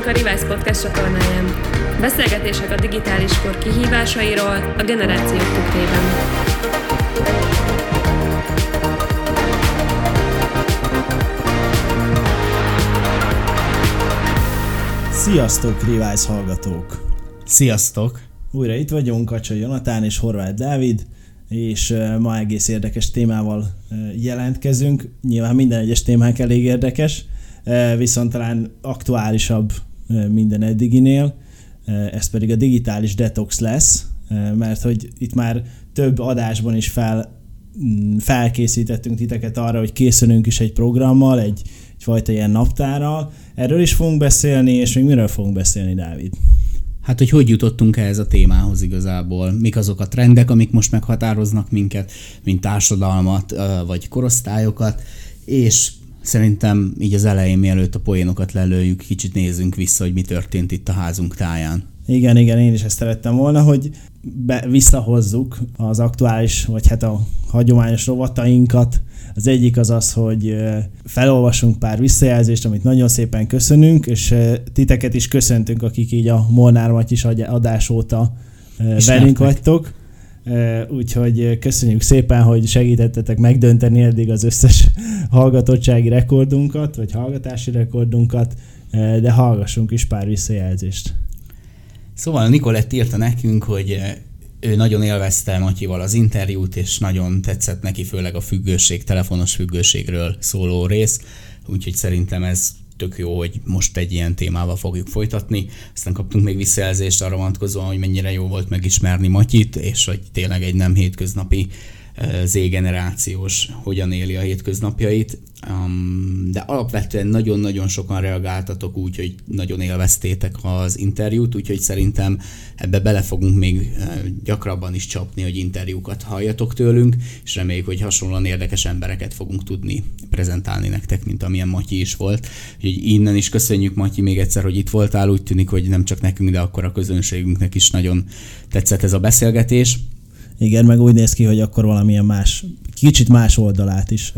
Kövessünk a Revice Podcast csatornáján. Beszélgetések a digitális kor kihívásairól a generációk tükrében. Sziasztok, Revice hallgatók! Sziasztok! Újra itt vagyunk, Kacsa Jonatán és Horváth Dávid, és ma egész érdekes témával jelentkezünk. Nyilván minden egyes témánk elég érdekes, viszont talán aktuálisabb minden eddiginél. Ez pedig a digitális detox lesz, mert hogy itt már több adásban is fel, mm, felkészítettünk titeket arra, hogy készülünk is egy programmal, egy, egyfajta ilyen naptárral. Erről is fogunk beszélni, és még miről fogunk beszélni, Dávid? Hát, hogy hogy jutottunk ehhez a témához igazából? Mik azok a trendek, amik most meghatároznak minket, mint társadalmat, vagy korosztályokat, és szerintem így az elején, mielőtt a poénokat lelőjük, kicsit nézzünk vissza, hogy mi történt itt a házunk táján. Igen, igen, én is ezt szerettem volna, hogy be, visszahozzuk az aktuális, vagy hát a hagyományos rovatainkat. Az egyik az az, hogy felolvasunk pár visszajelzést, amit nagyon szépen köszönünk, és titeket is köszöntünk, akik így a Molnár Matyis adás óta velünk vagytok. Úgyhogy köszönjük szépen, hogy segítettetek megdönteni eddig az összes hallgatottsági rekordunkat, vagy hallgatási rekordunkat, de hallgassunk is pár visszajelzést. Szóval Nikolett írta nekünk, hogy ő nagyon élvezte Matyival az interjút, és nagyon tetszett neki főleg a függőség, telefonos függőségről szóló rész, úgyhogy szerintem ez tök jó, hogy most egy ilyen témával fogjuk folytatni. Aztán kaptunk még visszajelzést arra vonatkozóan, hogy mennyire jó volt megismerni Matyit, és hogy tényleg egy nem hétköznapi Z-generációs hogyan éli a hétköznapjait, de alapvetően nagyon-nagyon sokan reagáltatok úgy, hogy nagyon élveztétek az interjút, úgyhogy szerintem ebbe bele fogunk még gyakrabban is csapni, hogy interjúkat halljatok tőlünk, és reméljük, hogy hasonlóan érdekes embereket fogunk tudni prezentálni nektek, mint amilyen Matyi is volt. Úgyhogy innen is köszönjük Matyi még egyszer, hogy itt voltál, úgy tűnik, hogy nem csak nekünk, de akkor a közönségünknek is nagyon tetszett ez a beszélgetés. Igen, meg úgy néz ki, hogy akkor valamilyen más, kicsit más oldalát is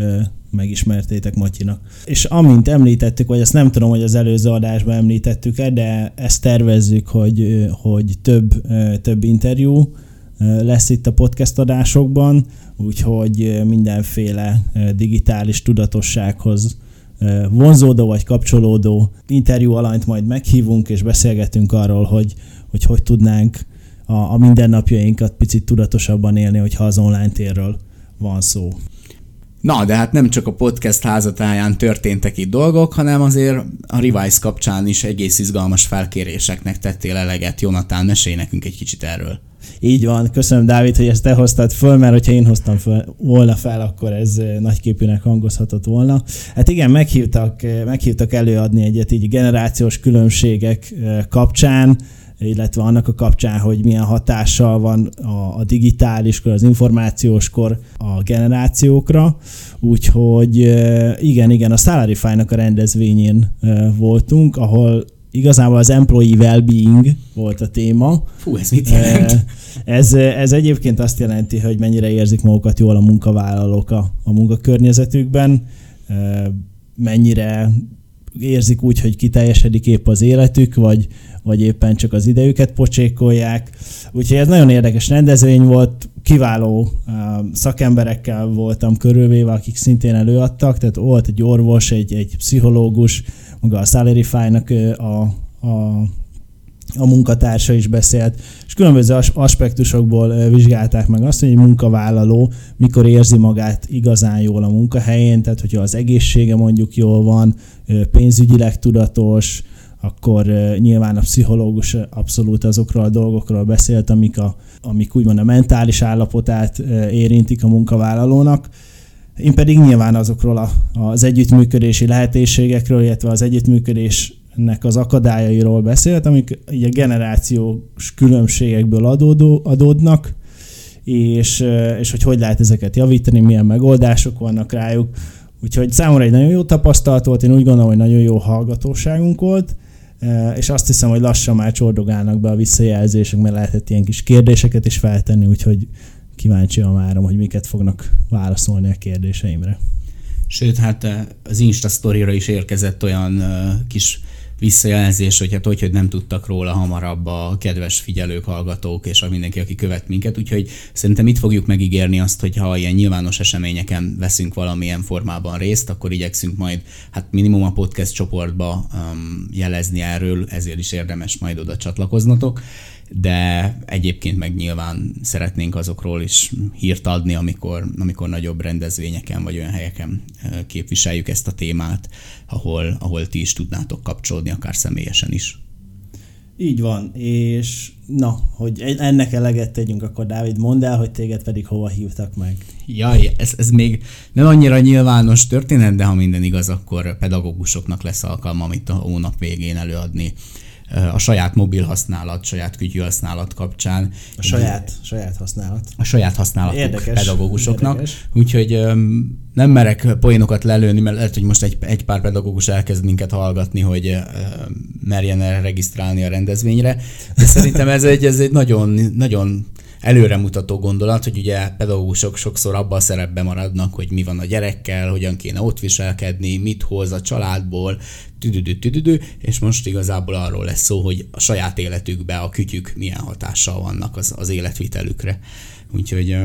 megismertétek Matyinak. És amint említettük, vagy ezt nem tudom, hogy az előző adásban említettük-e, de ezt tervezzük, hogy, hogy több, több interjú lesz itt a podcast adásokban, úgyhogy mindenféle digitális tudatossághoz vonzódó vagy kapcsolódó interjú alanyt majd meghívunk, és beszélgetünk arról, hogy hogy, hogy tudnánk a, a mindennapjainkat picit tudatosabban élni, hogyha az online térről van szó. Na, de hát nem csak a podcast házatáján történtek itt dolgok, hanem azért a Revise kapcsán is egész izgalmas felkéréseknek tettél eleget. Jonatán, mesélj nekünk egy kicsit erről. Így van, köszönöm Dávid, hogy ezt te hoztad föl, mert hogyha én hoztam föl, volna fel, akkor ez eh, nagyképűnek hangozhatott volna. Hát igen, meghívtak, eh, meghívtak előadni egyet így generációs különbségek eh, kapcsán, illetve annak a kapcsán, hogy milyen hatással van a, a digitális kor, az információs kor a generációkra. Úgyhogy igen, igen, a Salarify-nak a rendezvényén voltunk, ahol igazából az employee well-being volt a téma. Fú, ez mit jelent? Ez, ez egyébként azt jelenti, hogy mennyire érzik magukat jól a munkavállalók a, a munkakörnyezetükben, mennyire érzik úgy, hogy kiteljesedik épp az életük, vagy, vagy éppen csak az idejüket pocsékolják. Úgyhogy ez nagyon érdekes rendezvény volt, kiváló uh, szakemberekkel voltam körülvéve, akik szintén előadtak, tehát volt egy orvos, egy, egy pszichológus, maga a Salarify-nak a, a a munkatársa is beszélt, és különböző aspektusokból vizsgálták meg azt, hogy egy munkavállaló mikor érzi magát igazán jól a munkahelyén, tehát hogyha az egészsége mondjuk jól van, pénzügyileg tudatos, akkor nyilván a pszichológus abszolút azokról a dolgokról beszélt, amik, a, amik úgymond a mentális állapotát érintik a munkavállalónak. Én pedig nyilván azokról a, az együttműködési lehetőségekről, illetve az együttműködésnek az akadályairól beszélt, amik ugye generációs különbségekből adódó, adódnak, és, és hogy hogy lehet ezeket javítani, milyen megoldások vannak rájuk. Úgyhogy számomra egy nagyon jó tapasztalat volt, én úgy gondolom, hogy nagyon jó hallgatóságunk volt, és azt hiszem, hogy lassan már csordogálnak be a visszajelzések, mert lehetett ilyen kis kérdéseket is feltenni, úgyhogy kíváncsi a várom, hogy miket fognak válaszolni a kérdéseimre. Sőt, hát az Insta story is érkezett olyan kis visszajelzés, hogy hát hogy, hogy nem tudtak róla hamarabb a kedves figyelők, hallgatók és a mindenki, aki követ minket. Úgyhogy szerintem itt fogjuk megígérni azt, hogy ha ilyen nyilvános eseményeken veszünk valamilyen formában részt, akkor igyekszünk majd hát minimum a podcast csoportba um, jelezni erről, ezért is érdemes majd oda csatlakoznatok de egyébként meg nyilván szeretnénk azokról is hírt adni, amikor, amikor nagyobb rendezvényeken vagy olyan helyeken képviseljük ezt a témát, ahol, ahol ti is tudnátok kapcsolódni, akár személyesen is. Így van, és na, hogy ennek eleget tegyünk, akkor Dávid, mondd el, hogy téged pedig hova hívtak meg. Jaj, ez, ez még nem annyira nyilvános történet, de ha minden igaz, akkor pedagógusoknak lesz alkalma itt a hónap végén előadni a saját mobil használat, saját kütyű használat kapcsán. A saját, a saját használat. A saját használat érdekes, pedagógusoknak. Érdekes. Úgyhogy nem merek poénokat lelőni, mert lehet, hogy most egy, egy pár pedagógus elkezd minket hallgatni, hogy merjen el regisztrálni a rendezvényre. De szerintem ez egy, ez egy nagyon, nagyon előremutató gondolat, hogy ugye pedagógusok sokszor abban a szerepben maradnak, hogy mi van a gyerekkel, hogyan kéne ott viselkedni, mit hoz a családból, tüdüdü, tüdüdü, és most igazából arról lesz szó, hogy a saját életükbe a kütyük milyen hatással vannak az, az életvitelükre. Úgyhogy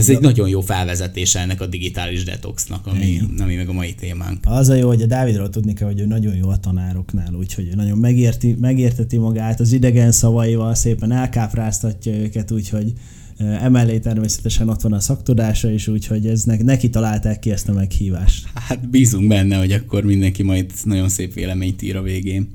ez egy nagyon jó felvezetése ennek a digitális detoxnak, ami, ami meg a mai témánk. Az a jó, hogy a Dávidról tudni kell, hogy ő nagyon jó a tanároknál, úgyhogy ő nagyon megérti, megérteti magát, az idegen szavaival szépen elkápráztatja őket, úgyhogy emellé természetesen ott van a szaktudása is, úgyhogy ez ne, neki találták ki ezt a meghívást. Hát bízunk benne, hogy akkor mindenki majd nagyon szép véleményt ír a végén.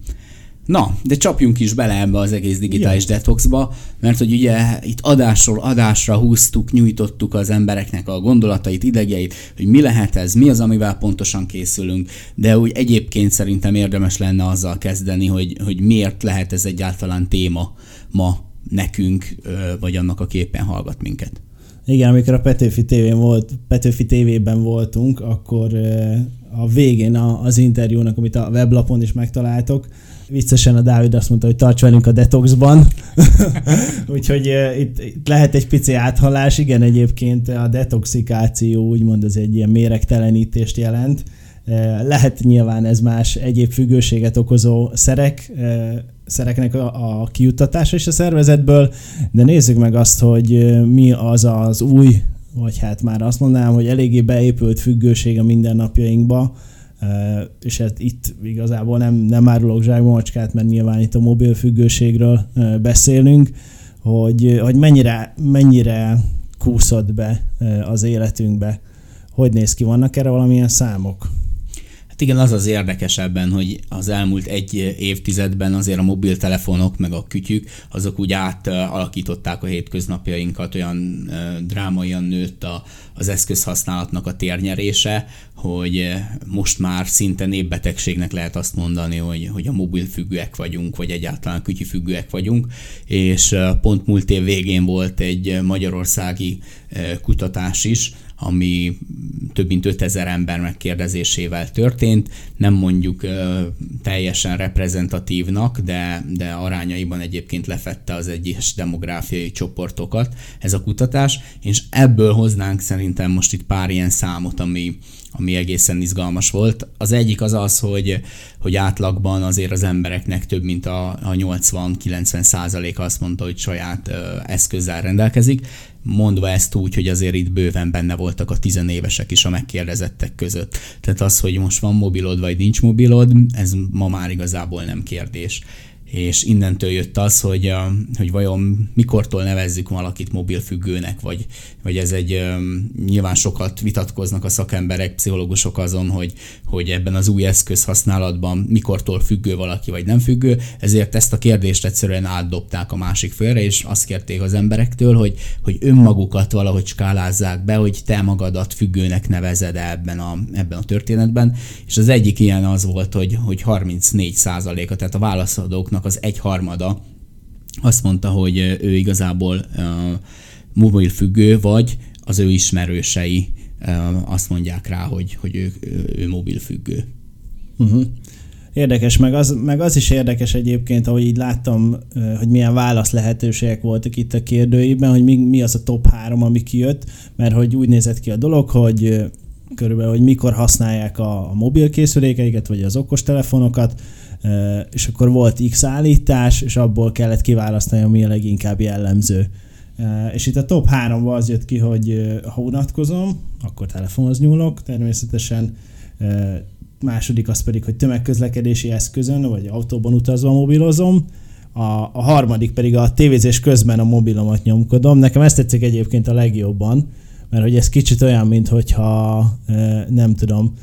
Na, de csapjunk is bele ebbe az egész digitális Igen. detoxba, mert hogy ugye itt adásról adásra húztuk, nyújtottuk az embereknek a gondolatait, idegjeit, hogy mi lehet ez, mi az, amivel pontosan készülünk, de úgy egyébként szerintem érdemes lenne azzal kezdeni, hogy, hogy miért lehet ez egyáltalán téma ma nekünk, vagy annak, a képen hallgat minket. Igen, amikor a Petőfi, tévén volt, Petőfi tévében voltunk, akkor a végén az interjúnak, amit a weblapon is megtaláltok, Viccesen a Dávid azt mondta, hogy tarts velünk a detoxban. Úgyhogy uh, itt, itt lehet egy pici áthallás. Igen, egyébként a detoxikáció úgymond az egy ilyen méregtelenítést jelent. Lehet nyilván ez más egyéb függőséget okozó szerek, szereknek a, a kiuttatása is a szervezetből, de nézzük meg azt, hogy mi az az új, vagy hát már azt mondanám, hogy eléggé beépült függőség a mindennapjainkba, és hát itt igazából nem, nem árulok zsákmacskát, mert nyilván itt a mobil függőségről beszélünk, hogy, hogy mennyire, mennyire kúszott be az életünkbe. Hogy néz ki? Vannak erre valamilyen számok? Hát igen, az az érdekesebben, hogy az elmúlt egy évtizedben azért a mobiltelefonok meg a kütyük, azok úgy átalakították a hétköznapjainkat, olyan drámaian nőtt a, az eszközhasználatnak a térnyerése, hogy most már szinte népbetegségnek lehet azt mondani, hogy, hogy a mobilfüggőek vagyunk, vagy egyáltalán kütyüfüggőek vagyunk, és pont múlt év végén volt egy magyarországi kutatás is, ami több mint 5000 ember megkérdezésével történt. Nem mondjuk teljesen reprezentatívnak, de, de arányaiban egyébként lefette az egyes demográfiai csoportokat ez a kutatás, és ebből hoznánk szerintem most itt pár ilyen számot, ami, ami egészen izgalmas volt. Az egyik az az, hogy, hogy átlagban azért az embereknek több mint a, a 80-90 százaléka azt mondta, hogy saját ö, eszközzel rendelkezik, mondva ezt úgy, hogy azért itt bőven benne voltak a tizenévesek is a megkérdezettek között. Tehát az, hogy most van mobilod vagy nincs mobilod, ez ma már igazából nem kérdés és innentől jött az, hogy, hogy vajon mikortól nevezzük valakit mobilfüggőnek, vagy, vagy ez egy, nyilván sokat vitatkoznak a szakemberek, pszichológusok azon, hogy, hogy ebben az új eszköz használatban mikortól függő valaki, vagy nem függő, ezért ezt a kérdést egyszerűen átdobták a másik félre, és azt kérték az emberektől, hogy, hogy önmagukat valahogy skálázzák be, hogy te magadat függőnek nevezed ebben a, ebben a történetben, és az egyik ilyen az volt, hogy, hogy 34 százaléka, tehát a válaszadóknak az egyharmada azt mondta, hogy ő igazából uh, mobil függő, vagy az ő ismerősei uh, azt mondják rá, hogy, hogy ő, ő mobil függő. Uh-huh. Érdekes, meg az, meg az is érdekes egyébként, ahogy így láttam, hogy milyen válasz lehetőségek voltak itt a kérdőiben, hogy mi, mi az a top három, ami kijött, mert hogy úgy nézett ki a dolog, hogy körülbelül, hogy mikor használják a, a mobil készülékeiket, vagy az okostelefonokat, és akkor volt X állítás, és abból kellett kiválasztani, ami a leginkább jellemző. És itt a top 3 az jött ki, hogy ha unatkozom, akkor telefonhoz nyúlok, természetesen második az pedig, hogy tömegközlekedési eszközön, vagy autóban utazva mobilozom, a, a harmadik pedig a tévézés közben a mobilomat nyomkodom. Nekem ezt tetszik egyébként a legjobban, mert hogy ez kicsit olyan, mint hogyha nem tudom,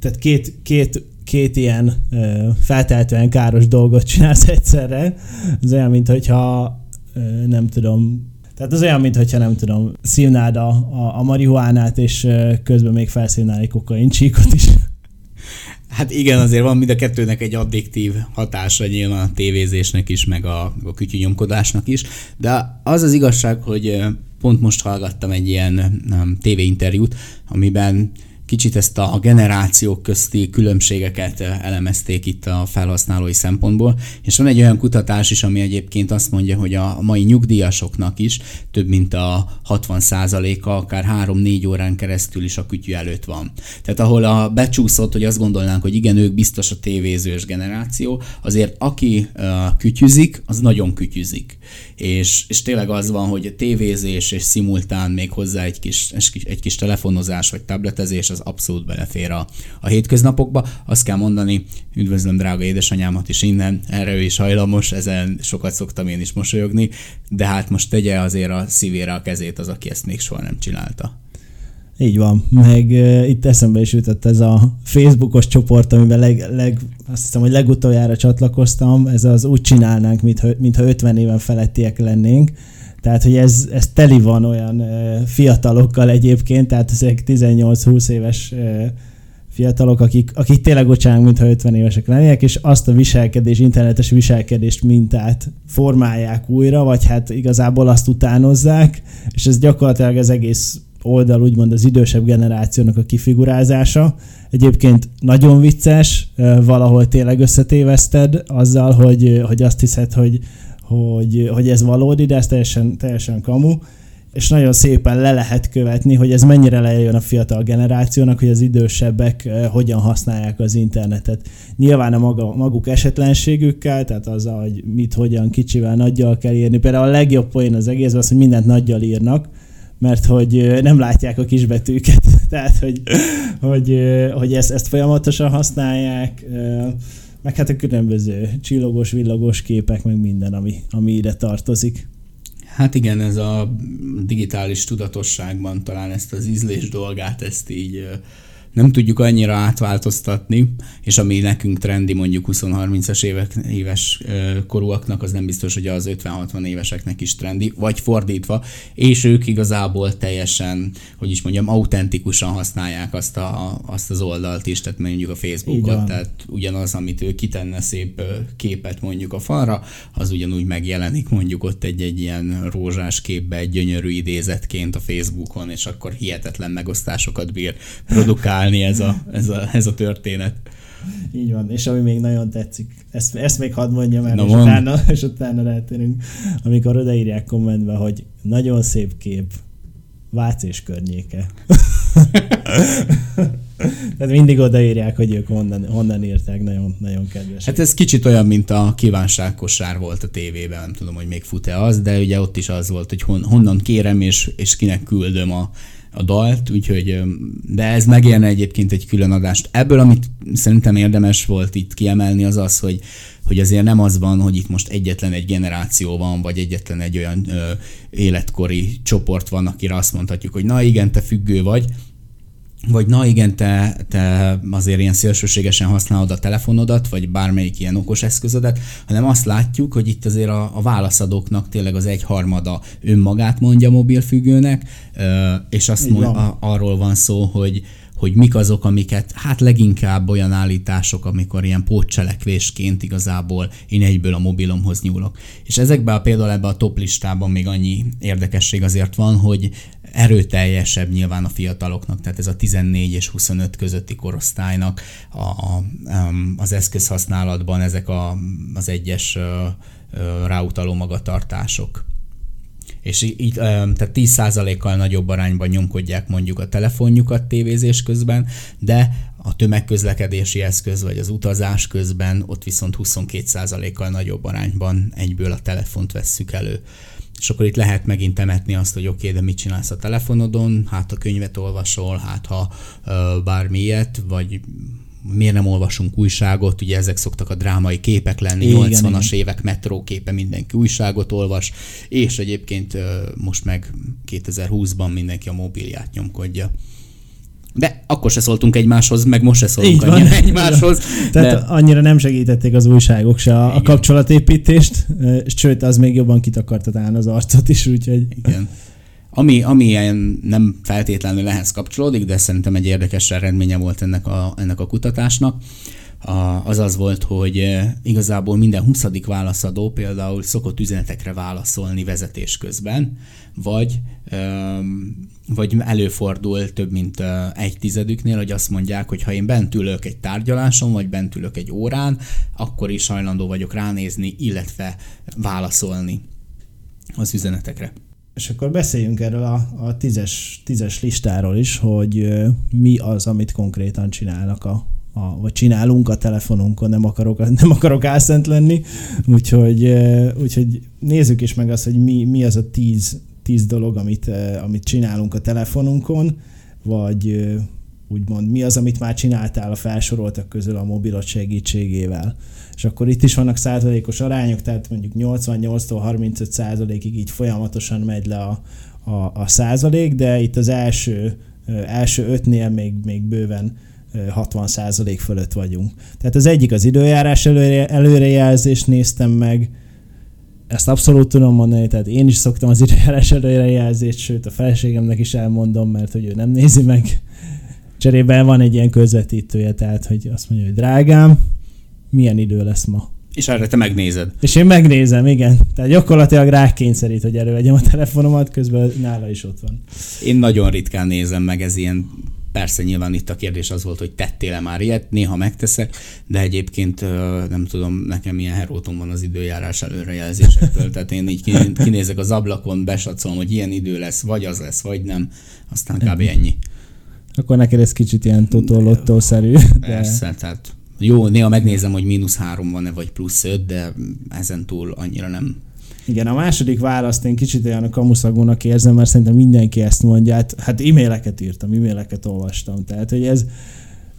tehát két, két, két ilyen feltehetően káros dolgot csinálsz egyszerre. Ez olyan, mint hogyha nem tudom, tehát az olyan, mintha nem tudom, szívnád a, a, a marihuánát, és közben még felszívnál egy kokain csíkot is. Hát igen, azért van mind a kettőnek egy addiktív hatása nyilván a tévézésnek is, meg a, a kütyűnyomkodásnak is, de az az igazság, hogy pont most hallgattam egy ilyen um, tévéinterjút, amiben kicsit ezt a generációk közti különbségeket elemezték itt a felhasználói szempontból, és van egy olyan kutatás is, ami egyébként azt mondja, hogy a mai nyugdíjasoknak is több mint a 60%-a akár 3-4 órán keresztül is a kütyű előtt van. Tehát ahol a becsúszott, hogy azt gondolnánk, hogy igen, ők biztos a tévézős generáció, azért aki kütyüzik, az nagyon kütyüzik. És, és tényleg az van, hogy tévézés és szimultán még hozzá egy kis, egy kis telefonozás vagy tabletezés, az abszolút belefér a, a hétköznapokba. Azt kell mondani, üdvözlöm drága édesanyámat is innen, erre ő is hajlamos, ezen sokat szoktam én is mosolyogni, de hát most tegye azért a szívére a kezét az, aki ezt még soha nem csinálta. Így van, meg uh, itt eszembe is jutott ez a Facebookos csoport, amiben leg, leg, azt hiszem, hogy legutoljára csatlakoztam, ez az úgy csinálnánk, mintha, mintha 50 éven felettiek lennénk, tehát, hogy ez, ez teli van olyan fiatalokkal egyébként, tehát ezek 18-20 éves fiatalok, akik, akik tényleg ocsánk, mintha 50 évesek lennének, és azt a viselkedés, internetes viselkedést mintát formálják újra, vagy hát igazából azt utánozzák, és ez gyakorlatilag az egész oldal úgymond az idősebb generációnak a kifigurázása. Egyébként nagyon vicces, valahol tényleg összetéveszted azzal, hogy, hogy azt hiszed, hogy hogy, hogy ez valódi, de ez teljesen, teljesen kamu és nagyon szépen le lehet követni, hogy ez mennyire lejön a fiatal generációnak, hogy az idősebbek hogyan használják az internetet. Nyilván a maga, maguk esetlenségükkel, tehát az, hogy mit, hogyan, kicsivel, nagyjal kell írni. Például a legjobb poén az egész az, hogy mindent nagyjal írnak, mert hogy nem látják a kisbetűket. tehát, hogy, hogy, hogy ezt, ezt folyamatosan használják meg hát a különböző csillogos, villogos képek, meg minden, ami, ami ide tartozik. Hát igen, ez a digitális tudatosságban talán ezt az ízlés dolgát, ezt így nem tudjuk annyira átváltoztatni, és ami nekünk trendi mondjuk 20-30-as évek, éves korúaknak, az nem biztos, hogy az 50-60 éveseknek is trendi, vagy fordítva, és ők igazából teljesen, hogy is mondjam, autentikusan használják azt, a, azt az oldalt is, tehát mondjuk a Facebookot, tehát ugyanaz, amit ő kitenne szép képet mondjuk a falra, az ugyanúgy megjelenik mondjuk ott egy-egy ilyen rózsás képbe, egy gyönyörű idézetként a Facebookon, és akkor hihetetlen megosztásokat bír produkálni csinálni ez a, ez a, ez a történet. Így van, és ami még nagyon tetszik, ezt, ezt még hadd mondjam el, és, utána, és utána rátérünk, amikor odaírják kommentbe, hogy nagyon szép kép, Vác és környéke. Tehát mindig odaírják, hogy ők honnan, honnan írták, nagyon, nagyon kedves. Hát ez kicsit olyan, mint a kívánságkosár volt a tévében, nem tudom, hogy még fut-e az, de ugye ott is az volt, hogy hon, honnan kérem és, és kinek küldöm a, a dalt, úgyhogy, de ez megérne egyébként egy külön adást. Ebből, amit szerintem érdemes volt itt kiemelni, az az, hogy, hogy azért nem az van, hogy itt most egyetlen egy generáció van, vagy egyetlen egy olyan ö, életkori csoport van, akire azt mondhatjuk, hogy na igen, te függő vagy, vagy na igen, te, te azért ilyen szélsőségesen használod a telefonodat, vagy bármelyik ilyen okos eszközödet, hanem azt látjuk, hogy itt azért a, a válaszadóknak tényleg az egyharmada önmagát mondja mobilfüggőnek, és azt mond, a, arról van szó, hogy, hogy mik azok, amiket, hát leginkább olyan állítások, amikor ilyen pótcselekvésként igazából én egyből a mobilomhoz nyúlok. És ezekben a, például ebben a top listában még annyi érdekesség azért van, hogy erőteljesebb nyilván a fiataloknak, tehát ez a 14 és 25 közötti korosztálynak a, a, az eszközhasználatban ezek a, az egyes ráutaló magatartások. és így, tehát 10%-kal nagyobb arányban nyomkodják mondjuk a telefonjukat tévézés közben, de a tömegközlekedési eszköz vagy az utazás közben ott viszont 22%-kal nagyobb arányban egyből a telefont vesszük elő. És akkor itt lehet megint temetni azt, hogy oké, okay, de mit csinálsz a telefonodon, hát a könyvet olvasol, hát ha uh, bármi ilyet, vagy miért nem olvasunk újságot, ugye ezek szoktak a drámai képek lenni, igen, 80-as igen. évek metróképe, mindenki újságot olvas, és egyébként most meg 2020-ban mindenki a mobilját nyomkodja. De akkor se szóltunk egymáshoz, meg most se szólunk Így annyira van. egymáshoz. Tehát de... annyira nem segítették az újságok se a, a kapcsolatépítést, sőt, az még jobban kitakarta talán az arcot is, úgyhogy... Igen. Ami, ami ilyen nem feltétlenül ehhez kapcsolódik, de szerintem egy érdekes eredménye volt ennek a, ennek a kutatásnak, a, az az volt, hogy eh, igazából minden 20. válaszadó például szokott üzenetekre válaszolni vezetés közben, vagy, vagy előfordul több mint eh, egy tizedüknél, hogy azt mondják, hogy ha én bent ülök egy tárgyaláson, vagy bent ülök egy órán, akkor is hajlandó vagyok ránézni, illetve válaszolni az üzenetekre. És akkor beszéljünk erről a, a tízes, tízes listáról is, hogy mi az, amit konkrétan csinálnak a, a, vagy csinálunk a telefonunkon, nem akarok, nem akarok álszent lenni, úgyhogy, úgyhogy nézzük is meg azt, hogy mi, mi az a tíz, tíz dolog, amit, amit csinálunk a telefonunkon, vagy úgymond mi az, amit már csináltál a felsoroltak közül a mobilot segítségével. És akkor itt is vannak százalékos arányok, tehát mondjuk 88-tól 35 százalékig így folyamatosan megy le a, a, a százalék, de itt az első, első ötnél még, még bőven 60 százalék fölött vagyunk. Tehát az egyik az időjárás előre, előrejelzést néztem meg, ezt abszolút tudom mondani, tehát én is szoktam az időjárás előrejelzést, sőt a feleségemnek is elmondom, mert hogy ő nem nézi meg Cserében van egy ilyen közvetítője, tehát hogy azt mondja, hogy drágám, milyen idő lesz ma. És erre te megnézed. És én megnézem, igen. Tehát gyakorlatilag rákényszerít, hogy elővegyem a telefonomat, közben nála is ott van. Én nagyon ritkán nézem meg, ez ilyen Persze nyilván itt a kérdés az volt, hogy tettél-e már ilyet, néha megteszek, de egyébként nem tudom, nekem milyen heróton van az időjárás előrejelzésektől, tehát én így kinézek az ablakon, besatszolom, hogy ilyen idő lesz, vagy az lesz, vagy nem, aztán kb. ennyi. Akkor neked ez kicsit ilyen totolottó-szerű. Persze, de... tehát jó, néha megnézem, hogy mínusz három van-e, vagy plusz öt, de ezen túl annyira nem. Igen, a második választ én kicsit olyan a kamuszagónak érzem, mert szerintem mindenki ezt mondja. Hát, hát e-maileket írtam, e-maileket olvastam. Tehát, hogy ez,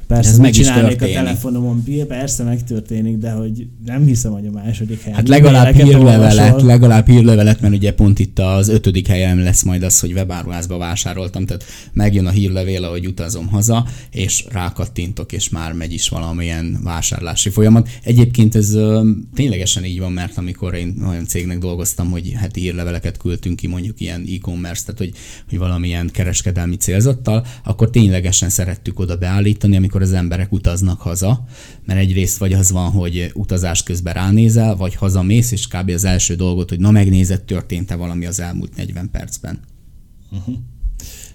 Persze, ez meg is történik. a telefonomon, persze megtörténik, de hogy nem hiszem, hogy a második helyen. Hát legalább hírlevelet, legalább hírlevelet, mert ugye pont itt az ötödik helyen lesz majd az, hogy webáruházba vásároltam, tehát megjön a hírlevél, ahogy utazom haza, és rákattintok, és már megy is valamilyen vásárlási folyamat. Egyébként ez ö, ténylegesen így van, mert amikor én olyan cégnek dolgoztam, hogy heti hírleveleket küldtünk ki, mondjuk ilyen e-commerce, tehát hogy, hogy valamilyen kereskedelmi célzattal, akkor ténylegesen szerettük oda beállítani, amikor amikor az emberek utaznak haza, mert egyrészt vagy az van, hogy utazás közben ránézel, vagy hazamész, és kb. az első dolgot, hogy na megnézed, történt-e valami az elmúlt 40 percben. Uh-huh.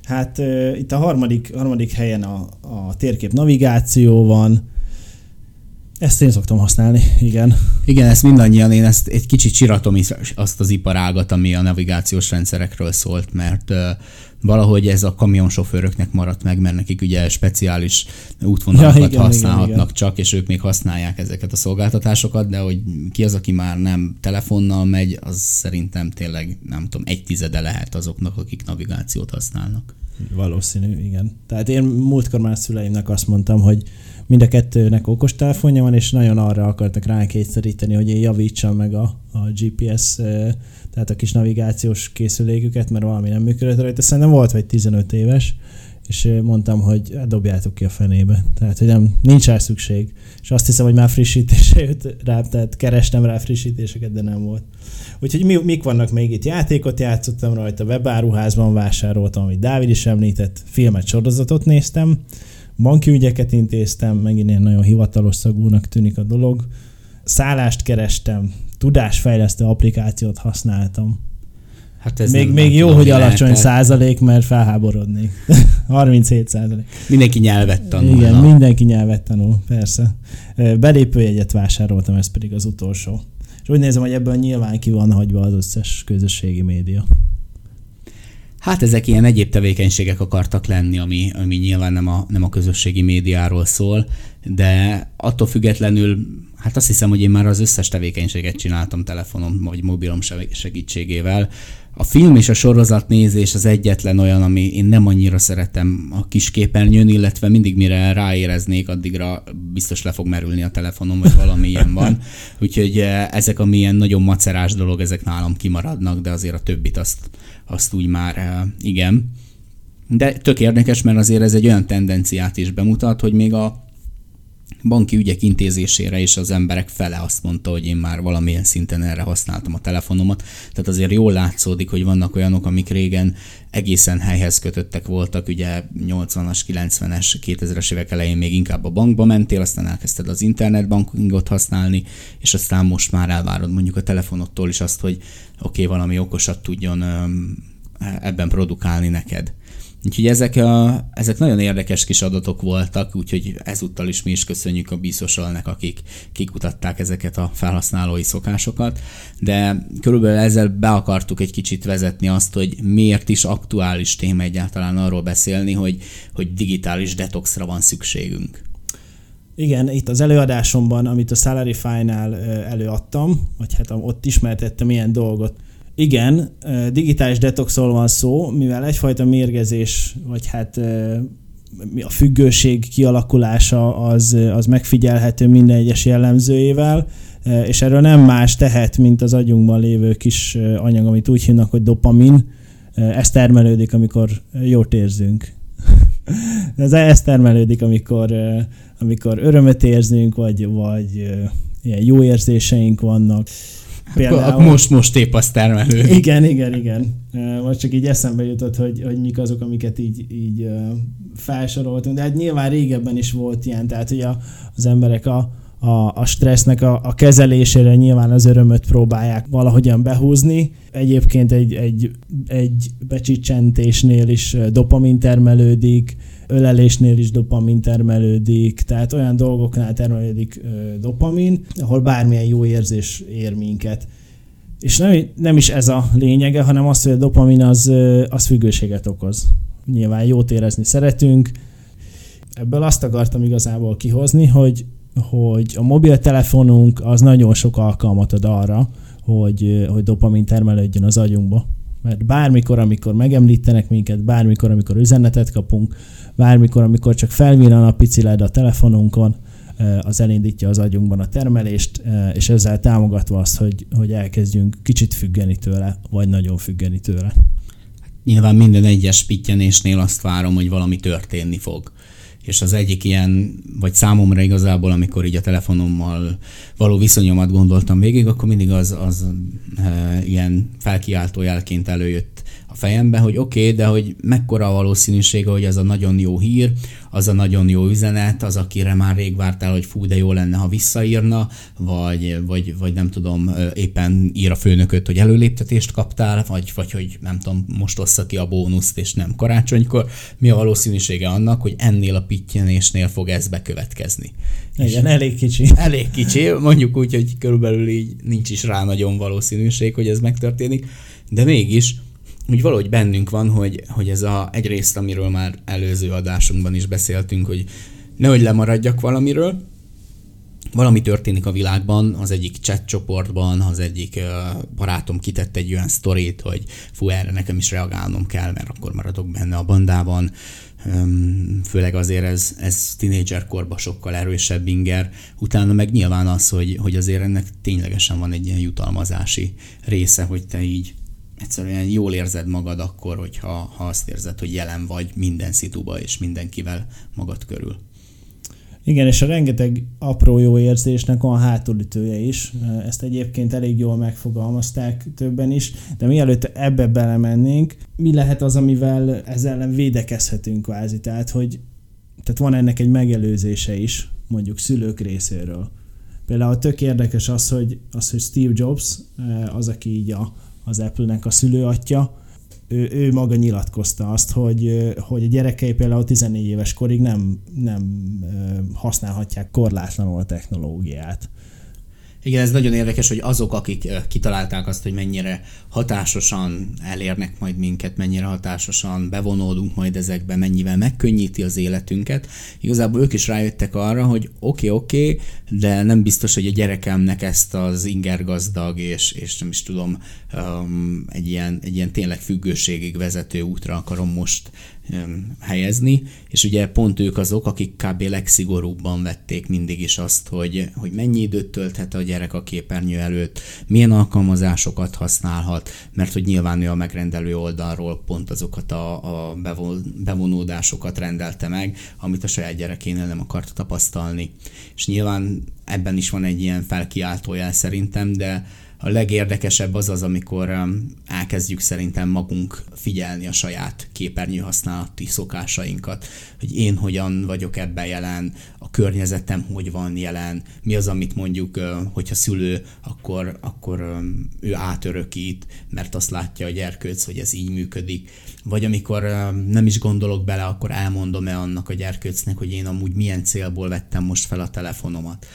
Hát uh, itt a harmadik, harmadik helyen a, a térkép navigáció van, ezt én szoktam használni, igen. Igen, ezt mindannyian, én ezt egy kicsit csiratom is azt az iparágat, ami a navigációs rendszerekről szólt, mert uh, valahogy ez a kamionsofőröknek maradt meg, mert nekik ugye speciális útvonalakat ja, igen, használhatnak igen, igen. csak, és ők még használják ezeket a szolgáltatásokat, de hogy ki az, aki már nem telefonnal megy, az szerintem tényleg nem tudom, egy tizede lehet azoknak, akik navigációt használnak. Valószínű, igen. Tehát én múltkor már szüleimnek azt mondtam, hogy mind a kettőnek okostelefonja van, és nagyon arra akartak rá kényszeríteni, hogy én javítsam meg a, a GPS, tehát a kis navigációs készüléküket, mert valami nem működött rajta. Szerintem volt vagy 15 éves, és mondtam, hogy hát dobjátok ki a fenébe. Tehát, hogy nem, nincs rá szükség. És azt hiszem, hogy már frissítése jött rá, tehát kerestem rá frissítéseket, de nem volt. Úgyhogy mi, mik vannak még itt? Játékot játszottam rajta, webáruházban vásároltam, amit Dávid is említett, filmet, sorozatot néztem, banki ügyeket intéztem, megint ilyen nagyon hivatalos szagúnak tűnik a dolog. Szállást kerestem, tudásfejlesztő applikációt használtam. Hát ez még, még jó, hogy alacsony lehetett. százalék, mert felháborodnék. 37 százalék. Mindenki nyelvet tanul. Igen, mindenki nyelvet tanul, persze. Belépőjegyet vásároltam, ez pedig az utolsó. És úgy nézem, hogy ebből nyilván ki van hagyva az összes közösségi média. Hát ezek ilyen egyéb tevékenységek akartak lenni, ami, ami nyilván nem a, nem a közösségi médiáról szól, de attól függetlenül, hát azt hiszem, hogy én már az összes tevékenységet csináltam telefonom vagy mobilom segítségével. A film és a sorozat nézés az egyetlen olyan, ami én nem annyira szeretem a kis képernyőn, illetve mindig mire ráéreznék, addigra biztos le fog merülni a telefonom, vagy valami ilyen van. Úgyhogy eh, ezek a milyen nagyon macerás dolog, ezek nálam kimaradnak, de azért a többit azt, azt úgy már eh, igen. De tök érdekes, mert azért ez egy olyan tendenciát is bemutat, hogy még a banki ügyek intézésére is az emberek fele azt mondta, hogy én már valamilyen szinten erre használtam a telefonomat. Tehát azért jól látszódik, hogy vannak olyanok, amik régen egészen helyhez kötöttek voltak, ugye 80-as, 90-es, 2000-es évek elején még inkább a bankba mentél, aztán elkezdted az internetbankingot használni, és aztán most már elvárod mondjuk a telefonottól is azt, hogy oké, okay, valami okosat tudjon ebben produkálni neked. Úgyhogy ezek, a, ezek nagyon érdekes kis adatok voltak, úgyhogy ezúttal is mi is köszönjük a bízsosalnak, akik kikutatták ezeket a felhasználói szokásokat, de körülbelül ezzel be akartuk egy kicsit vezetni azt, hogy miért is aktuális téma egyáltalán arról beszélni, hogy, hogy digitális detoxra van szükségünk. Igen, itt az előadásomban, amit a Salary Final előadtam, vagy hát ott ismertettem ilyen dolgot, igen, digitális detoxról van szó, mivel egyfajta mérgezés, vagy hát a függőség kialakulása az, az megfigyelhető minden egyes jellemzőjével, és erről nem más tehet, mint az agyunkban lévő kis anyag, amit úgy hívnak, hogy dopamin. Ez termelődik, amikor jót érzünk. ez, ez termelődik, amikor, amikor örömöt érzünk, vagy, vagy ilyen jó érzéseink vannak. Például, most, most épp azt termelődik. Igen, igen, igen. Most csak így eszembe jutott, hogy, hogy mik azok, amiket így, így felsoroltunk. De hát nyilván régebben is volt ilyen, tehát hogy a, az emberek a, a, a stressznek a, a kezelésére nyilván az örömöt próbálják valahogyan behúzni. Egyébként egy, egy, egy becsicsentésnél is dopamin termelődik, ölelésnél is dopamin termelődik, tehát olyan dolgoknál termelődik dopamin, ahol bármilyen jó érzés ér minket. És nem, nem is ez a lényege, hanem az, hogy a dopamin az, az függőséget okoz. Nyilván jót érezni szeretünk. Ebből azt akartam igazából kihozni, hogy, hogy a mobiltelefonunk az nagyon sok alkalmat ad arra, hogy, hogy dopamin termelődjön az agyunkba. Mert bármikor, amikor megemlítenek minket, bármikor, amikor üzenetet kapunk, bármikor, amikor csak felvillan a pici LED a telefonunkon, az elindítja az agyunkban a termelést, és ezzel támogatva azt, hogy, hogy elkezdjünk kicsit függeni tőle, vagy nagyon függeni tőle. Nyilván minden egyes pittyenésnél azt várom, hogy valami történni fog és az egyik ilyen, vagy számomra igazából, amikor így a telefonommal való viszonyomat gondoltam végig, akkor mindig az, az e, ilyen felkiáltó jelként előjött a fejembe, hogy oké, okay, de hogy mekkora a valószínűsége, hogy ez a nagyon jó hír, az a nagyon jó üzenet, az, akire már rég vártál, hogy fú, de jó lenne, ha visszaírna, vagy, vagy, vagy nem tudom, éppen ír a főnököt, hogy előléptetést kaptál, vagy, vagy hogy nem tudom, most ossza ki a bónuszt, és nem karácsonykor. Mi a valószínűsége annak, hogy ennél a pittyenésnél fog ez bekövetkezni? Igen, és elég kicsi. Elég kicsi, mondjuk úgy, hogy körülbelül így nincs is rá nagyon valószínűség, hogy ez megtörténik, de mégis úgy valahogy bennünk van, hogy, hogy ez a egyrészt, amiről már előző adásunkban is beszéltünk, hogy nehogy lemaradjak valamiről, valami történik a világban, az egyik chat csoportban, az egyik barátom kitett egy olyan sztorit, hogy fú, erre nekem is reagálnom kell, mert akkor maradok benne a bandában. Főleg azért ez, ez tínédzser korban sokkal erősebb inger. Utána meg nyilván az, hogy, hogy azért ennek ténylegesen van egy ilyen jutalmazási része, hogy te így egyszerűen jól érzed magad akkor, hogyha ha azt érzed, hogy jelen vagy minden szituba és mindenkivel magad körül. Igen, és a rengeteg apró jó érzésnek van hátulütője is. Ezt egyébként elég jól megfogalmazták többen is, de mielőtt ebbe belemennénk, mi lehet az, amivel ezzel ellen védekezhetünk kvázi? Tehát, hogy tehát van ennek egy megelőzése is, mondjuk szülők részéről. Például tök érdekes az, hogy, az, hogy Steve Jobs, az, aki így a, az Apple-nek a szülőatja, ő, ő maga nyilatkozta azt, hogy, hogy a gyerekei például 14 éves korig nem, nem használhatják korlátlanul a technológiát. Igen, ez nagyon érdekes, hogy azok, akik kitalálták azt, hogy mennyire hatásosan elérnek majd minket, mennyire hatásosan bevonódunk majd ezekbe, mennyivel megkönnyíti az életünket, igazából ők is rájöttek arra, hogy oké, okay, oké, okay, de nem biztos, hogy a gyerekemnek ezt az ingergazdag és, és nem is tudom, um, egy, ilyen, egy ilyen tényleg függőségig vezető útra akarom most helyezni, és ugye pont ők azok, akik kb. legszigorúbban vették mindig is azt, hogy, hogy mennyi időt tölthet a gyerek a képernyő előtt, milyen alkalmazásokat használhat, mert hogy nyilván ő a megrendelő oldalról pont azokat a, a bevonódásokat rendelte meg, amit a saját gyerekénél nem akarta tapasztalni. És nyilván ebben is van egy ilyen felkiáltójel szerintem, de a legérdekesebb az az, amikor um, elkezdjük szerintem magunk figyelni a saját képernyő használati szokásainkat, hogy én hogyan vagyok ebben jelen, a környezetem hogy van jelen, mi az, amit mondjuk, uh, hogyha szülő, akkor, akkor um, ő átörökít, mert azt látja a gyerkőc, hogy ez így működik. Vagy amikor um, nem is gondolok bele, akkor elmondom-e annak a gyerkőcnek, hogy én amúgy milyen célból vettem most fel a telefonomat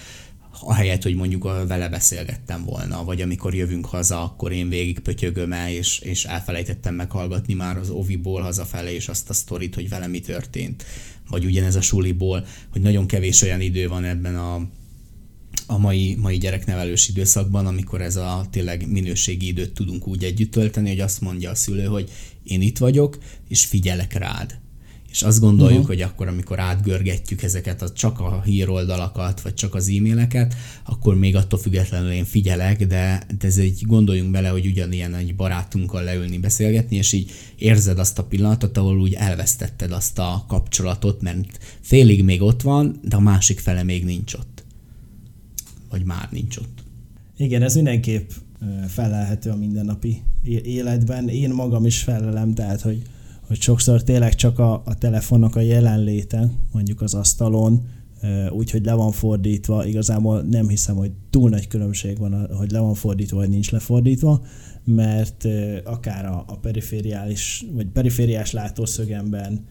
ahelyett, hogy mondjuk vele beszélgettem volna, vagy amikor jövünk haza, akkor én végig pötyögöm el, és, és elfelejtettem meghallgatni már az oviból hazafele, és azt a sztorit, hogy vele mi történt. Vagy ugyanez a suliból, hogy nagyon kevés olyan idő van ebben a, a mai, mai gyereknevelős időszakban, amikor ez a tényleg minőségi időt tudunk úgy együtt tölteni, hogy azt mondja a szülő, hogy én itt vagyok, és figyelek rád és azt gondoljuk, uh-huh. hogy akkor, amikor átgörgetjük ezeket a, csak a híroldalakat, vagy csak az e-maileket, akkor még attól függetlenül én figyelek, de, de ez egy gondoljunk bele, hogy ugyanilyen egy barátunkkal leülni, beszélgetni, és így érzed azt a pillanatot, ahol úgy elvesztetted azt a kapcsolatot, mert félig még ott van, de a másik fele még nincs ott. Vagy már nincs ott. Igen, ez mindenképp felelhető a mindennapi életben. Én magam is felelem, tehát, hogy hogy sokszor tényleg csak a, a telefonnak a jelenléte, mondjuk az asztalon, úgyhogy le van fordítva, igazából nem hiszem, hogy túl nagy különbség van, hogy le van fordítva, vagy nincs lefordítva, mert akár a, a perifériális, vagy perifériás látószögemben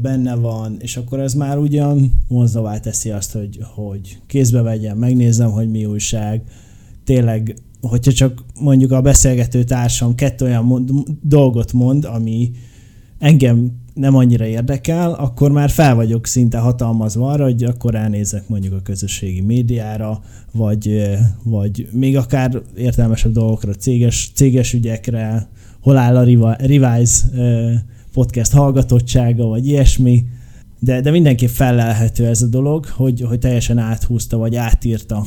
benne van, és akkor ez már ugyan vonzóvá teszi azt, hogy, hogy kézbe vegyem, megnézem, hogy mi újság, tényleg, hogyha csak mondjuk a beszélgető társam kettő olyan mond, dolgot mond, ami, engem nem annyira érdekel, akkor már fel vagyok szinte hatalmazva arra, hogy akkor elnézek mondjuk a közösségi médiára, vagy, vagy még akár értelmesebb dolgokra, céges, céges ügyekre, hol áll a Revise podcast hallgatottsága, vagy ilyesmi, de, de mindenképp felelhető ez a dolog, hogy, hogy teljesen áthúzta, vagy átírta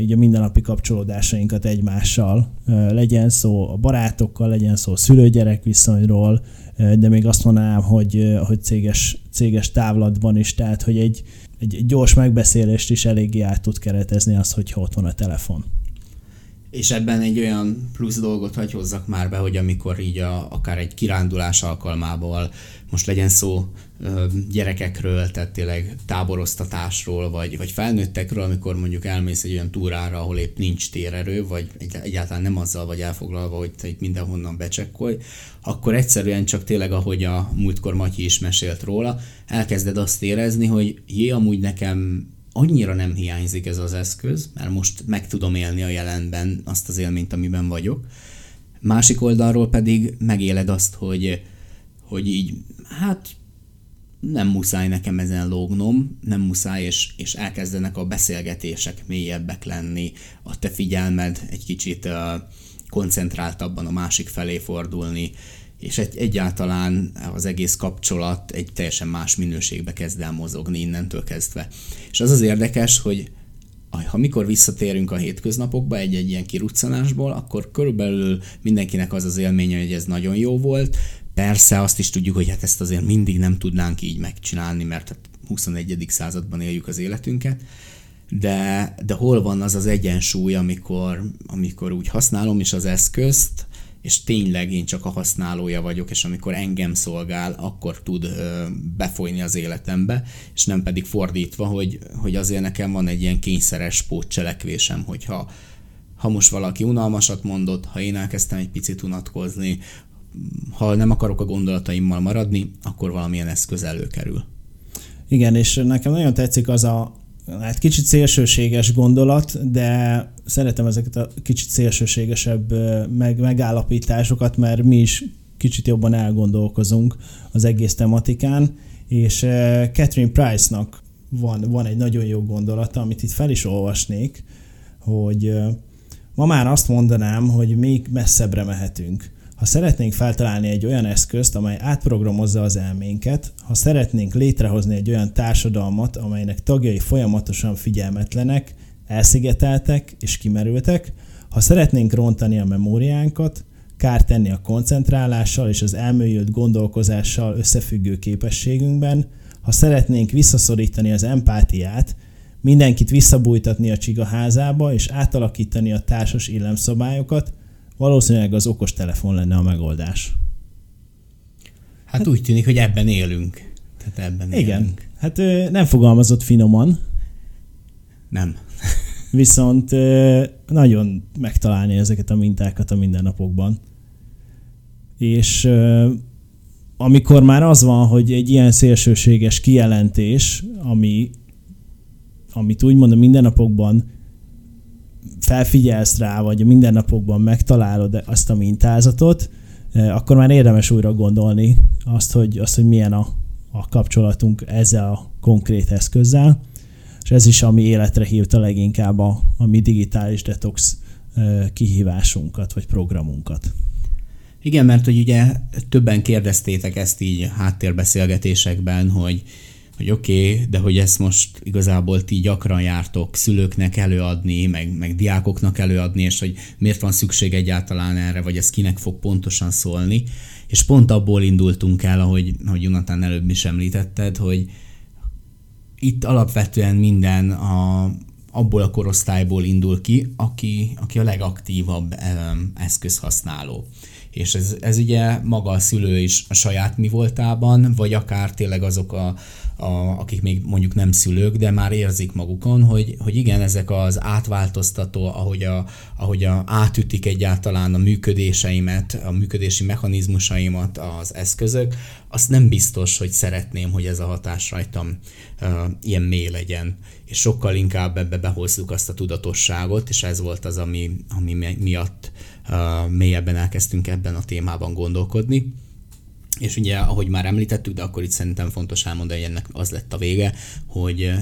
így a mindennapi kapcsolódásainkat egymással. Legyen szó a barátokkal, legyen szó a szülő-gyerek viszonyról, de még azt mondanám, hogy, hogy céges, céges távlatban is, tehát hogy egy, egy gyors megbeszélést is eléggé át tud keretezni az, hogy ott van a telefon. És ebben egy olyan plusz dolgot hagy hozzak már be, hogy amikor így a, akár egy kirándulás alkalmából, most legyen szó gyerekekről, tehát tényleg táboroztatásról, vagy, vagy felnőttekről, amikor mondjuk elmész egy olyan túrára, ahol épp nincs térerő, vagy egyáltalán nem azzal vagy elfoglalva, hogy te itt mindenhonnan becsekkolj, akkor egyszerűen csak tényleg, ahogy a múltkor Matyi is mesélt róla, elkezded azt érezni, hogy jé, amúgy nekem annyira nem hiányzik ez az eszköz, mert most meg tudom élni a jelenben azt az élményt, amiben vagyok. Másik oldalról pedig megéled azt, hogy, hogy így, hát nem muszáj nekem ezen lógnom, nem muszáj, és, és elkezdenek a beszélgetések mélyebbek lenni, a te figyelmed egy kicsit uh, koncentráltabban a másik felé fordulni, és egy, egyáltalán az egész kapcsolat egy teljesen más minőségbe kezd el mozogni innentől kezdve. És az az érdekes, hogy ha mikor visszatérünk a hétköznapokba egy-egy ilyen kiruccanásból, akkor körülbelül mindenkinek az az élménye, hogy ez nagyon jó volt. Persze azt is tudjuk, hogy hát ezt azért mindig nem tudnánk így megcsinálni, mert hát 21. században éljük az életünket, de, de hol van az az egyensúly, amikor, amikor úgy használom is az eszközt, és tényleg én csak a használója vagyok, és amikor engem szolgál, akkor tud ö, befolyni az életembe, és nem pedig fordítva, hogy, hogy azért nekem van egy ilyen kényszeres pótcselekvésem, hogyha ha most valaki unalmasat mondott, ha én elkezdtem egy picit unatkozni, ha nem akarok a gondolataimmal maradni, akkor valamilyen eszköz előkerül. Igen, és nekem nagyon tetszik az a hát kicsit szélsőséges gondolat, de szeretem ezeket a kicsit szélsőségesebb meg, megállapításokat, mert mi is kicsit jobban elgondolkozunk az egész tematikán, és Catherine Price-nak van, van egy nagyon jó gondolata, amit itt fel is olvasnék, hogy ma már azt mondanám, hogy még messzebbre mehetünk. Ha szeretnénk feltalálni egy olyan eszközt, amely átprogramozza az elménket, ha szeretnénk létrehozni egy olyan társadalmat, amelynek tagjai folyamatosan figyelmetlenek, elszigeteltek és kimerültek, ha szeretnénk rontani a memóriánkat, kárt tenni a koncentrálással és az elmélyült gondolkozással összefüggő képességünkben, ha szeretnénk visszaszorítani az empátiát, mindenkit visszabújtatni a csigaházába és átalakítani a társas illemszobályokat, valószínűleg az okos telefon lenne a megoldás. Hát úgy tűnik, hogy ebben élünk. Tehát ebben Igen. Élünk. Hát nem fogalmazott finoman. Nem. Viszont nagyon megtalálni ezeket a mintákat a mindennapokban. És amikor már az van, hogy egy ilyen szélsőséges kijelentés, ami, amit úgymond a mindennapokban felfigyelsz rá, vagy a mindennapokban megtalálod azt a mintázatot, akkor már érdemes újra gondolni azt, hogy, azt, hogy milyen a, a kapcsolatunk ezzel a konkrét eszközzel, és ez is, ami életre hívta leginkább a, a mi digitális detox kihívásunkat, vagy programunkat. Igen, mert hogy ugye többen kérdeztétek ezt így háttérbeszélgetésekben, hogy hogy oké, okay, de hogy ezt most igazából ti gyakran jártok szülőknek előadni, meg, meg diákoknak előadni, és hogy miért van szükség egyáltalán erre, vagy ez kinek fog pontosan szólni. És pont abból indultunk el, ahogy, ahogy Jonathan előbb is említetted, hogy itt alapvetően minden a, abból a korosztályból indul ki, aki, aki a legaktívabb eszközhasználó és ez, ez ugye maga a szülő is a saját mi voltában, vagy akár tényleg azok a, a, akik még mondjuk nem szülők, de már érzik magukon, hogy, hogy igen, ezek az átváltoztató, ahogy, a, ahogy a, átütik egyáltalán a működéseimet, a működési mechanizmusaimat az eszközök, azt nem biztos, hogy szeretném, hogy ez a hatás rajtam uh, ilyen mély legyen. És sokkal inkább ebbe behozzuk azt a tudatosságot, és ez volt az, ami, ami miatt uh, mélyebben elkezdtünk ebben a témában gondolkodni. És ugye, ahogy már említettük, de akkor itt szerintem fontos elmondani, hogy ennek az lett a vége, hogy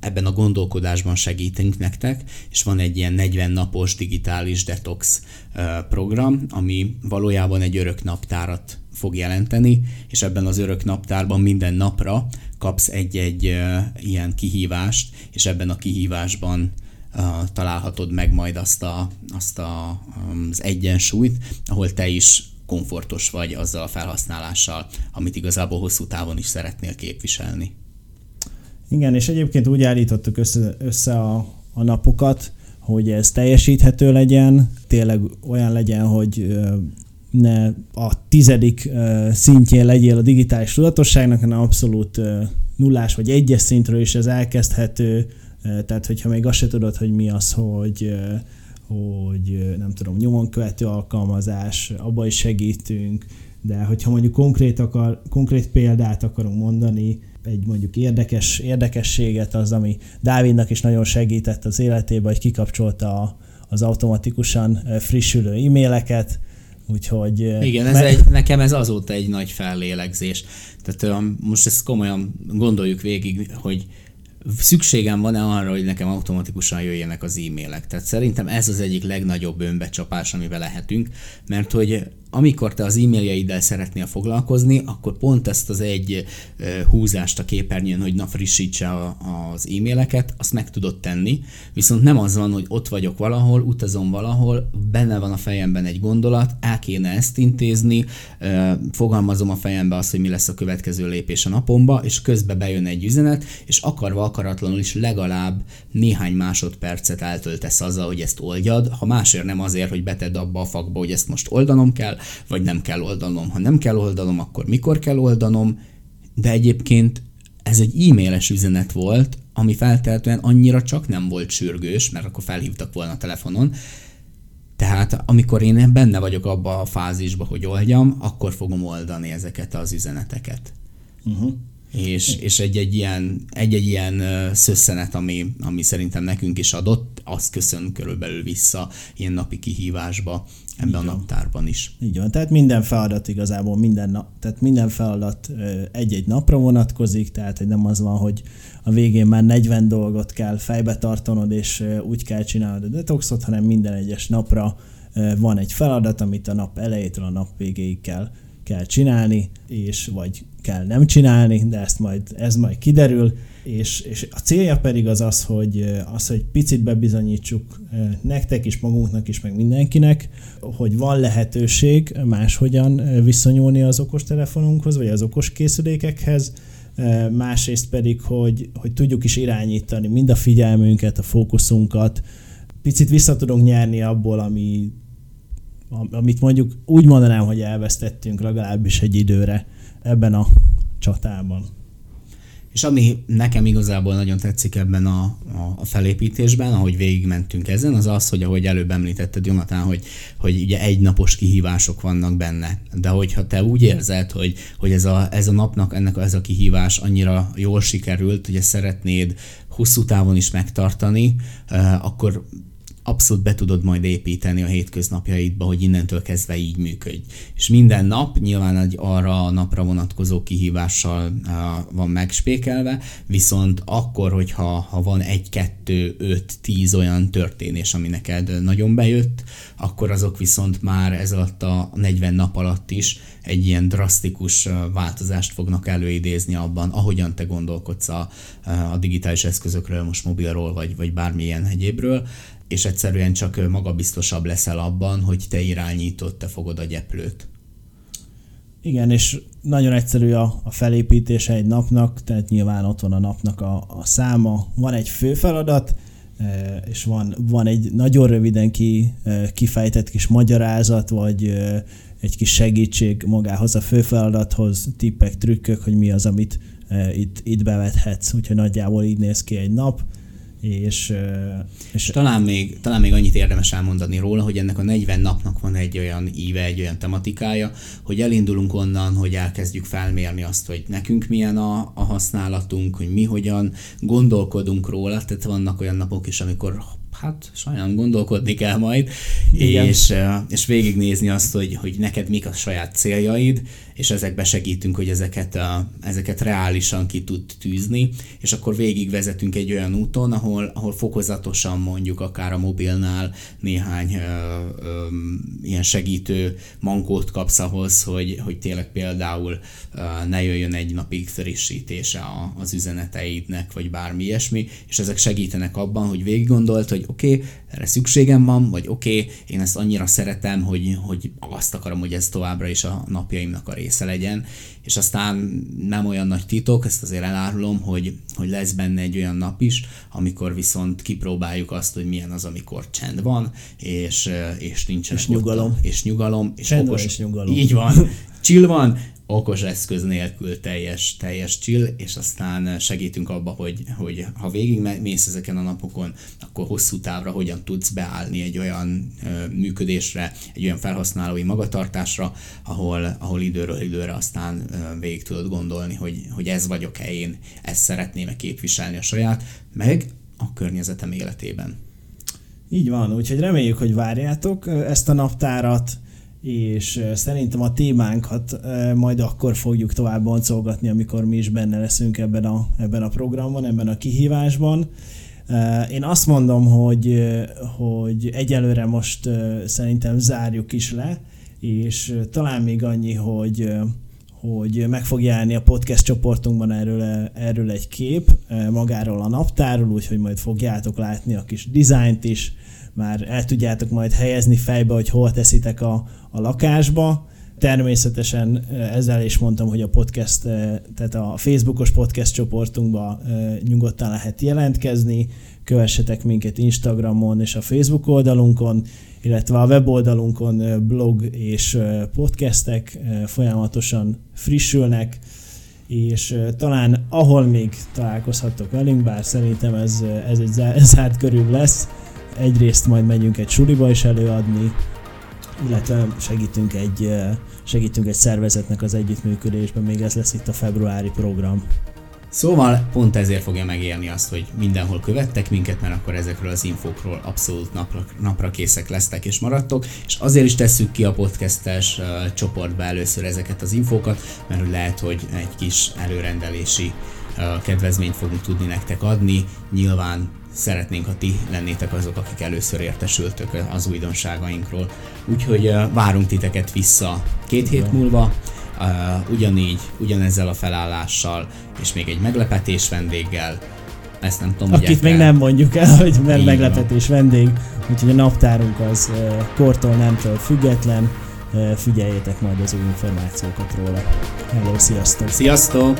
ebben a gondolkodásban segítünk nektek, és van egy ilyen 40 napos digitális detox program, ami valójában egy örök naptárat fog jelenteni, és ebben az örök naptárban minden napra kapsz egy-egy ilyen kihívást, és ebben a kihívásban találhatod meg majd azt, a, azt a, az egyensúlyt, ahol te is komfortos vagy azzal a felhasználással, amit igazából hosszú távon is szeretnél képviselni. Igen, és egyébként úgy állítottuk össze, össze a, a napokat, hogy ez teljesíthető legyen, tényleg olyan legyen, hogy ne a tizedik szintjén legyél a digitális tudatosságnak, hanem abszolút nullás vagy egyes szintről is ez elkezdhető, tehát hogyha még azt se tudod, hogy mi az, hogy hogy nem tudom, nyomon követő alkalmazás, abba is segítünk, de hogyha mondjuk konkrét, akar, konkrét példát akarunk mondani, egy mondjuk érdekes, érdekességet az, ami Dávidnak is nagyon segített az életében, hogy kikapcsolta a, az automatikusan frissülő e-maileket, úgyhogy... Igen, ez egy, nekem ez azóta egy nagy fellélegzés. Tehát most ezt komolyan gondoljuk végig, hogy szükségem van-e arra, hogy nekem automatikusan jöjjenek az e-mailek. Tehát szerintem ez az egyik legnagyobb önbecsapás, amivel lehetünk, mert hogy amikor te az e-mailjeiddel szeretnél foglalkozni, akkor pont ezt az egy húzást a képernyőn, hogy na frissítse az e-maileket, azt meg tudod tenni, viszont nem az van, hogy ott vagyok valahol, utazom valahol, benne van a fejemben egy gondolat, el kéne ezt intézni, fogalmazom a fejembe azt, hogy mi lesz a következő lépés a napomba, és közben bejön egy üzenet, és akarva akaratlanul is legalább néhány másodpercet eltöltesz azzal, hogy ezt oldjad, ha másért nem azért, hogy betedd abba a fakba, hogy ezt most oldanom kell, vagy nem kell oldanom. Ha nem kell oldanom, akkor mikor kell oldanom, de egyébként ez egy e-mailes üzenet volt, ami feltehetően annyira csak nem volt sürgős, mert akkor felhívtak volna a telefonon, tehát amikor én benne vagyok abba a fázisba, hogy oldjam, akkor fogom oldani ezeket az üzeneteket. Uh-huh. És, és egy-egy ilyen, egy-egy ilyen szösszenet, ami, ami szerintem nekünk is adott, az köszön körülbelül vissza ilyen napi kihívásba ebben a naptárban is. Így van, tehát minden feladat igazából minden nap, tehát minden feladat egy-egy napra vonatkozik, tehát hogy nem az van, hogy a végén már 40 dolgot kell fejbe tartanod, és úgy kell csinálnod a detoxot, hanem minden egyes napra van egy feladat, amit a nap elejétől a nap végéig kell, kell csinálni, és vagy kell nem csinálni, de ezt majd, ez majd kiderül, és, és a célja pedig az az, hogy, az, hogy picit bebizonyítsuk nektek is, magunknak is, meg mindenkinek, hogy van lehetőség máshogyan viszonyulni az okostelefonunkhoz, vagy az okos készülékekhez, másrészt pedig, hogy, hogy tudjuk is irányítani mind a figyelmünket, a fókuszunkat, picit vissza tudunk nyerni abból, ami, amit mondjuk úgy mondanám, hogy elvesztettünk legalábbis egy időre ebben a csatában. És ami nekem igazából nagyon tetszik ebben a, a, felépítésben, ahogy végigmentünk ezen, az az, hogy ahogy előbb említetted, Jonatán, hogy, hogy ugye egynapos kihívások vannak benne. De hogyha te úgy érzed, hogy, hogy ez, a, ez a napnak, ennek ez a kihívás annyira jól sikerült, hogy ezt szeretnéd hosszú távon is megtartani, eh, akkor abszolút be tudod majd építeni a hétköznapjaidba, hogy innentől kezdve így működj. És minden nap nyilván egy arra a napra vonatkozó kihívással van megspékelve, viszont akkor, hogyha ha van egy, kettő, öt, tíz olyan történés, ami neked nagyon bejött, akkor azok viszont már ez alatt a 40 nap alatt is egy ilyen drasztikus változást fognak előidézni abban, ahogyan te gondolkodsz a, a digitális eszközökről, most mobilról, vagy, vagy bármilyen egyébről és egyszerűen csak magabiztosabb leszel abban, hogy te irányítod, te fogod a gyeplőt. Igen, és nagyon egyszerű a, a felépítése egy napnak, tehát nyilván ott van a napnak a, a száma, van egy fő feladat, és van, van egy nagyon röviden ki, kifejtett kis magyarázat, vagy egy kis segítség magához a fő feladathoz, tippek, trükkök, hogy mi az, amit itt, itt bevethetsz. Úgyhogy nagyjából így néz ki egy nap és, és talán, még, talán még annyit érdemes elmondani róla, hogy ennek a 40 napnak van egy olyan íve, egy olyan tematikája, hogy elindulunk onnan, hogy elkezdjük felmérni azt, hogy nekünk milyen a, a használatunk, hogy mi hogyan gondolkodunk róla, tehát vannak olyan napok is, amikor hát sajnálom gondolkodni kell majd, Igen. és, és végignézni azt, hogy, hogy neked mik a saját céljaid, és ezekbe segítünk, hogy ezeket, a, ezeket reálisan ki tud tűzni, és akkor végigvezetünk egy olyan úton, ahol, ahol fokozatosan mondjuk akár a mobilnál néhány ö, ö, ilyen segítő mankót kapsz ahhoz, hogy, hogy tényleg például ö, ne jöjjön egy napig frissítése az üzeneteidnek, vagy bármi ilyesmi, és ezek segítenek abban, hogy végig gondolt, hogy oké, okay, erre szükségem van, vagy oké, okay, én ezt annyira szeretem, hogy, hogy azt akarom, hogy ez továbbra is a napjaimnak a része legyen, és aztán nem olyan nagy titok, ezt azért elárulom, hogy, hogy lesz benne egy olyan nap is, amikor viszont kipróbáljuk azt, hogy milyen az, amikor csend van, és, és nincsen és nyugalom. És nyugalom. És csend okos, és nyugalom. Így van. Chill van, okos eszköz nélkül teljes, teljes chill, és aztán segítünk abba, hogy, hogy ha végig mész ezeken a napokon, akkor hosszú távra hogyan tudsz beállni egy olyan ö, működésre, egy olyan felhasználói magatartásra, ahol, ahol időről időre aztán ö, végig tudod gondolni, hogy, hogy ez vagyok-e én, ezt szeretném-e képviselni a saját, meg a környezetem életében. Így van, úgyhogy reméljük, hogy várjátok ezt a naptárat, és szerintem a témánkat majd akkor fogjuk tovább boncolgatni, amikor mi is benne leszünk ebben a, ebben a programban, ebben a kihívásban. Én azt mondom, hogy, hogy egyelőre most szerintem zárjuk is le, és talán még annyi, hogy hogy meg fog jelenni a podcast csoportunkban erről, erről egy kép, magáról a naptárról, úgyhogy majd fogjátok látni a kis dizájnt is, már el tudjátok majd helyezni fejbe, hogy hol teszitek a, a lakásba. Természetesen ezzel is mondtam, hogy a podcast, tehát a Facebookos podcast csoportunkba nyugodtan lehet jelentkezni, kövessetek minket Instagramon és a Facebook oldalunkon, illetve a weboldalunkon blog és podcastek folyamatosan frissülnek, és talán ahol még találkozhattok velünk, bár szerintem ez, ez egy zárt körül lesz, egyrészt majd megyünk egy suliba is előadni, illetve segítünk egy, segítünk egy szervezetnek az együttműködésben, még ez lesz itt a februári program. Szóval pont ezért fogja megélni azt, hogy mindenhol követtek minket, mert akkor ezekről az infókról abszolút napra, napra készek lesztek és maradtok, és azért is tesszük ki a podcastes uh, csoportba először ezeket az infókat, mert lehet, hogy egy kis előrendelési uh, kedvezményt fogunk tudni nektek adni. Nyilván szeretnénk, ha ti lennétek azok, akik először értesültök az újdonságainkról. Úgyhogy várunk titeket vissza két hét múlva, ugyanígy, ugyanezzel a felállással, és még egy meglepetés vendéggel. Ezt nem tudom, Akit még nem mondjuk el, hogy mert meglepetés vendég, úgyhogy a naptárunk az kortól nemtől független, figyeljétek majd az új információkat róla. Hello, sziasztok! Sziasztok!